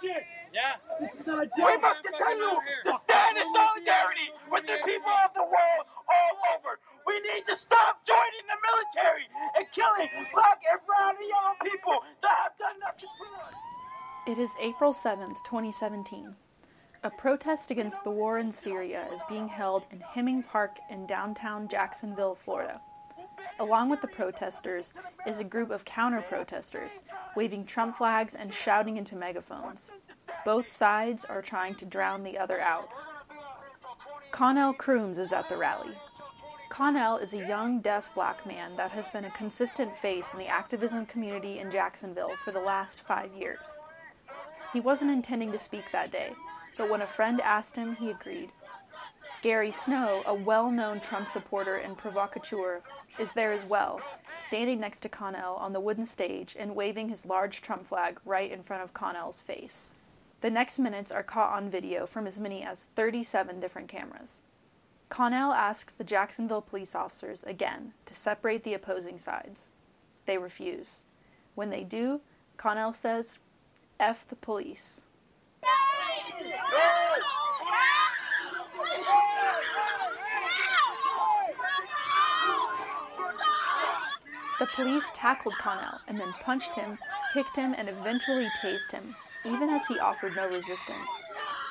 shit. Yeah. This is not a We must continue to stand in solidarity with the people of the world all over. We need to stop joining the military and killing black and brown and young people that have done nothing for us. It is April 7th, 2017. A protest against the war in Syria is being held in Hemming Park in downtown Jacksonville, Florida. Along with the protesters is a group of counter protesters, waving Trump flags and shouting into megaphones. Both sides are trying to drown the other out. Connell Crooms is at the rally. Connell is a young deaf black man that has been a consistent face in the activism community in Jacksonville for the last five years. He wasn't intending to speak that day, but when a friend asked him, he agreed. Gary Snow, a well known Trump supporter and provocateur, is there as well, standing next to Connell on the wooden stage and waving his large Trump flag right in front of Connell's face. The next minutes are caught on video from as many as 37 different cameras. Connell asks the Jacksonville police officers again to separate the opposing sides. They refuse. When they do, Connell says, F the police. Police tackled Connell and then punched him, kicked him, and eventually tased him, even as he offered no resistance.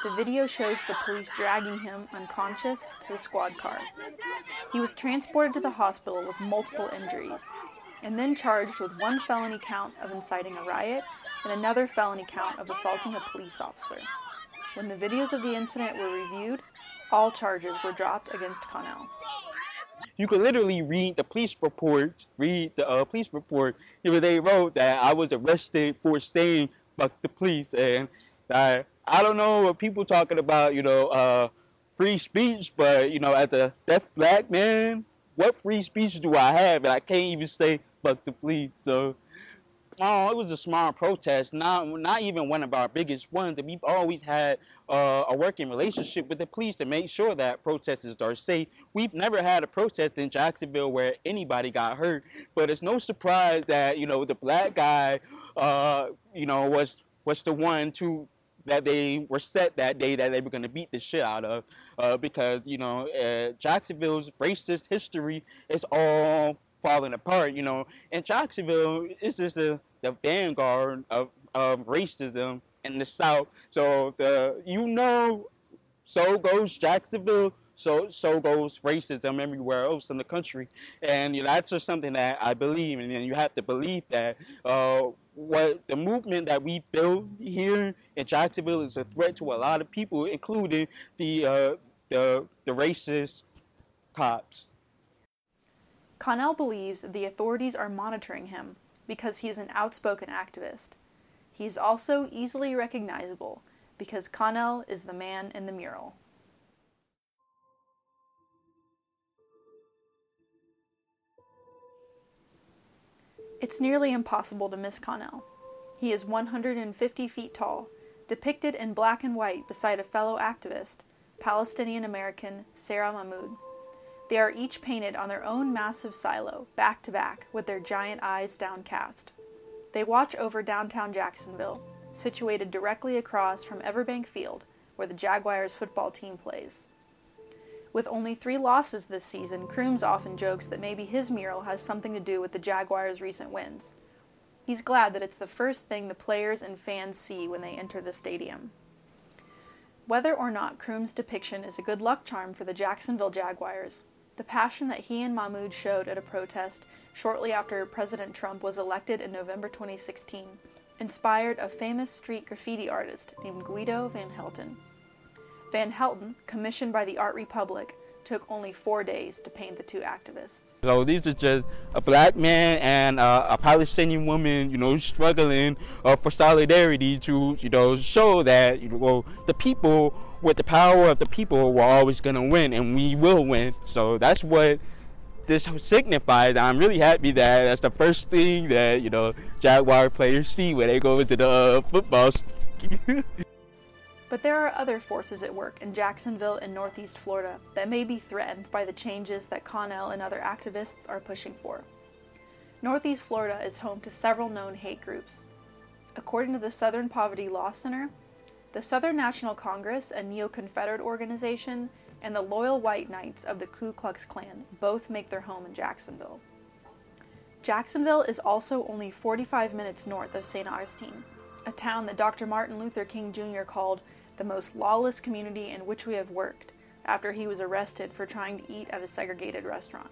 The video shows the police dragging him, unconscious, to the squad car. He was transported to the hospital with multiple injuries, and then charged with one felony count of inciting a riot and another felony count of assaulting a police officer. When the videos of the incident were reviewed, all charges were dropped against Connell. You could literally read the police report, read the uh, police report. You know, they wrote that I was arrested for saying "fuck the police," and I I don't know what people talking about, you know, uh, free speech, but you know, as a deaf black man, what free speech do I have? And I can't even say "fuck the police." So. Oh, it was a small protest. Not not even one of our biggest ones. And we've always had uh, a working relationship with the police to make sure that protesters are safe. We've never had a protest in Jacksonville where anybody got hurt. But it's no surprise that you know the black guy, uh, you know, was was the one to that they were set that day that they were going to beat the shit out of uh, because you know uh, Jacksonville's racist history is all falling apart. You know, and Jacksonville is just a, the vanguard of, of racism in the South. So the you know, so goes Jacksonville. So so goes racism everywhere else in the country, and you know, that's just something that I believe, and you have to believe that uh, what the movement that we build here in Jacksonville is a threat to a lot of people, including the uh, the the racist cops. Connell believes the authorities are monitoring him because he is an outspoken activist. He is also easily recognizable because Connell is the man in the mural. It's nearly impossible to miss Connell. He is 150 feet tall, depicted in black and white beside a fellow activist, Palestinian American Sara Mahmoud. They are each painted on their own massive silo, back to back, with their giant eyes downcast. They watch over downtown Jacksonville, situated directly across from Everbank Field, where the Jaguars football team plays. With only three losses this season, Crooms often jokes that maybe his mural has something to do with the Jaguars' recent wins. He's glad that it's the first thing the players and fans see when they enter the stadium. Whether or not Crooms' depiction is a good luck charm for the Jacksonville Jaguars, the passion that he and Mahmoud showed at a protest shortly after President Trump was elected in November 2016 inspired a famous street graffiti artist named Guido Van Helten. Van Helten, commissioned by the Art Republic, took only four days to paint the two activists. So these are just a black man and uh, a Palestinian woman, you know, struggling uh, for solidarity to, you know, show that you know the people with the power of the people were always gonna win, and we will win. So that's what this signifies. I'm really happy that that's the first thing that you know Jaguar players see when they go into the uh, football. But there are other forces at work in Jacksonville and Northeast Florida that may be threatened by the changes that Connell and other activists are pushing for. Northeast Florida is home to several known hate groups. According to the Southern Poverty Law Center, the Southern National Congress, a neo Confederate organization, and the Loyal White Knights of the Ku Klux Klan both make their home in Jacksonville. Jacksonville is also only 45 minutes north of St. Augustine, a town that Dr. Martin Luther King Jr. called the most lawless community in which we have worked after he was arrested for trying to eat at a segregated restaurant.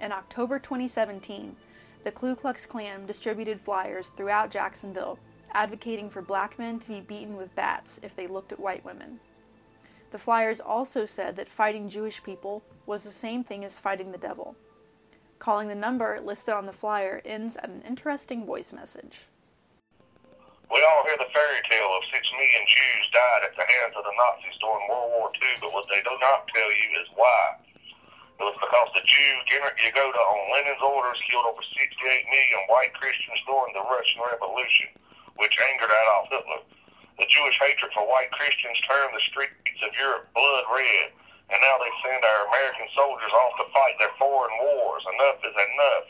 In October 2017, the Ku Klux Klan distributed flyers throughout Jacksonville advocating for black men to be beaten with bats if they looked at white women. The flyers also said that fighting Jewish people was the same thing as fighting the devil. Calling the number listed on the flyer ends at an interesting voice message. We all hear the fairy tale of six million Jews died at the hands of the Nazis during World War II, but what they do not tell you is why. It was because the Jews, Yagoda, on Lenin's orders, killed over 68 million white Christians during the Russian Revolution, which angered Adolf Hitler. The Jewish hatred for white Christians turned the streets of Europe blood red, and now they send our American soldiers off to fight their foreign wars. Enough is enough.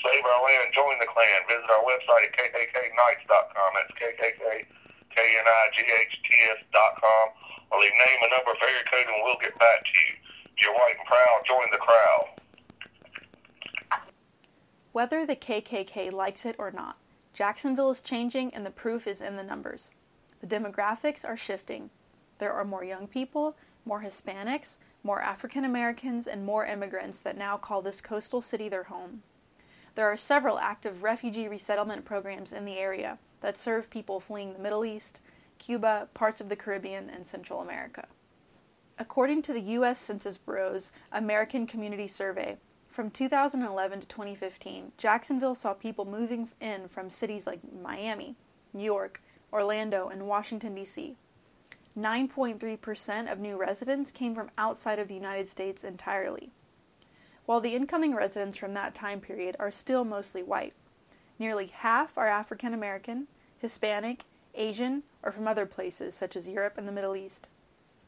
Save our land, join the Klan. Visit our website at kkknights.com. That's kkk-k-n-i-g-h-t-s.com. Or leave name and number of area code and we'll get back to you. If you're white and proud, join the crowd. Whether the KKK likes it or not, Jacksonville is changing and the proof is in the numbers. The demographics are shifting. There are more young people, more Hispanics, more African Americans, and more immigrants that now call this coastal city their home. There are several active refugee resettlement programs in the area that serve people fleeing the Middle East, Cuba, parts of the Caribbean, and Central America. According to the U.S. Census Bureau's American Community Survey, from 2011 to 2015, Jacksonville saw people moving in from cities like Miami, New York, Orlando, and Washington, D.C. 9.3% of new residents came from outside of the United States entirely while the incoming residents from that time period are still mostly white. Nearly half are African American, Hispanic, Asian, or from other places such as Europe and the Middle East.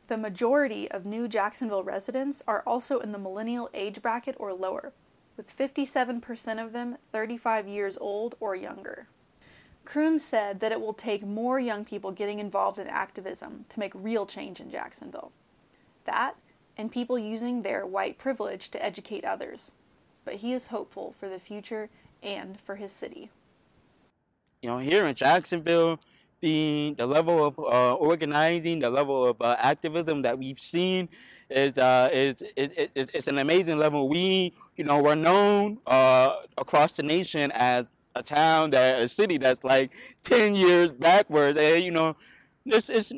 The majority of new Jacksonville residents are also in the millennial age bracket or lower, with 57% of them 35 years old or younger. Croom said that it will take more young people getting involved in activism to make real change in Jacksonville. That and people using their white privilege to educate others. But he is hopeful for the future and for his city. You know, here in Jacksonville, the the level of uh, organizing, the level of uh, activism that we've seen is uh, is, is, is an amazing level. We, you know, we're known uh, across the nation as a town that a city that's like ten years backwards, and you know, this is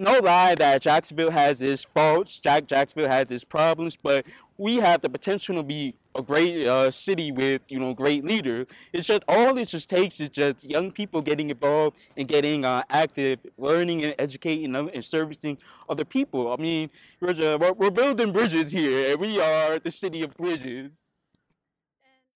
no lie that Jacksonville has its faults. Jack Jacksonville has its problems, but we have the potential to be a great uh, city with you know great leaders. It's just all it just takes is just young people getting involved and getting uh, active, learning and educating and servicing other people. I mean, we're, we're building bridges here, and we are the city of bridges.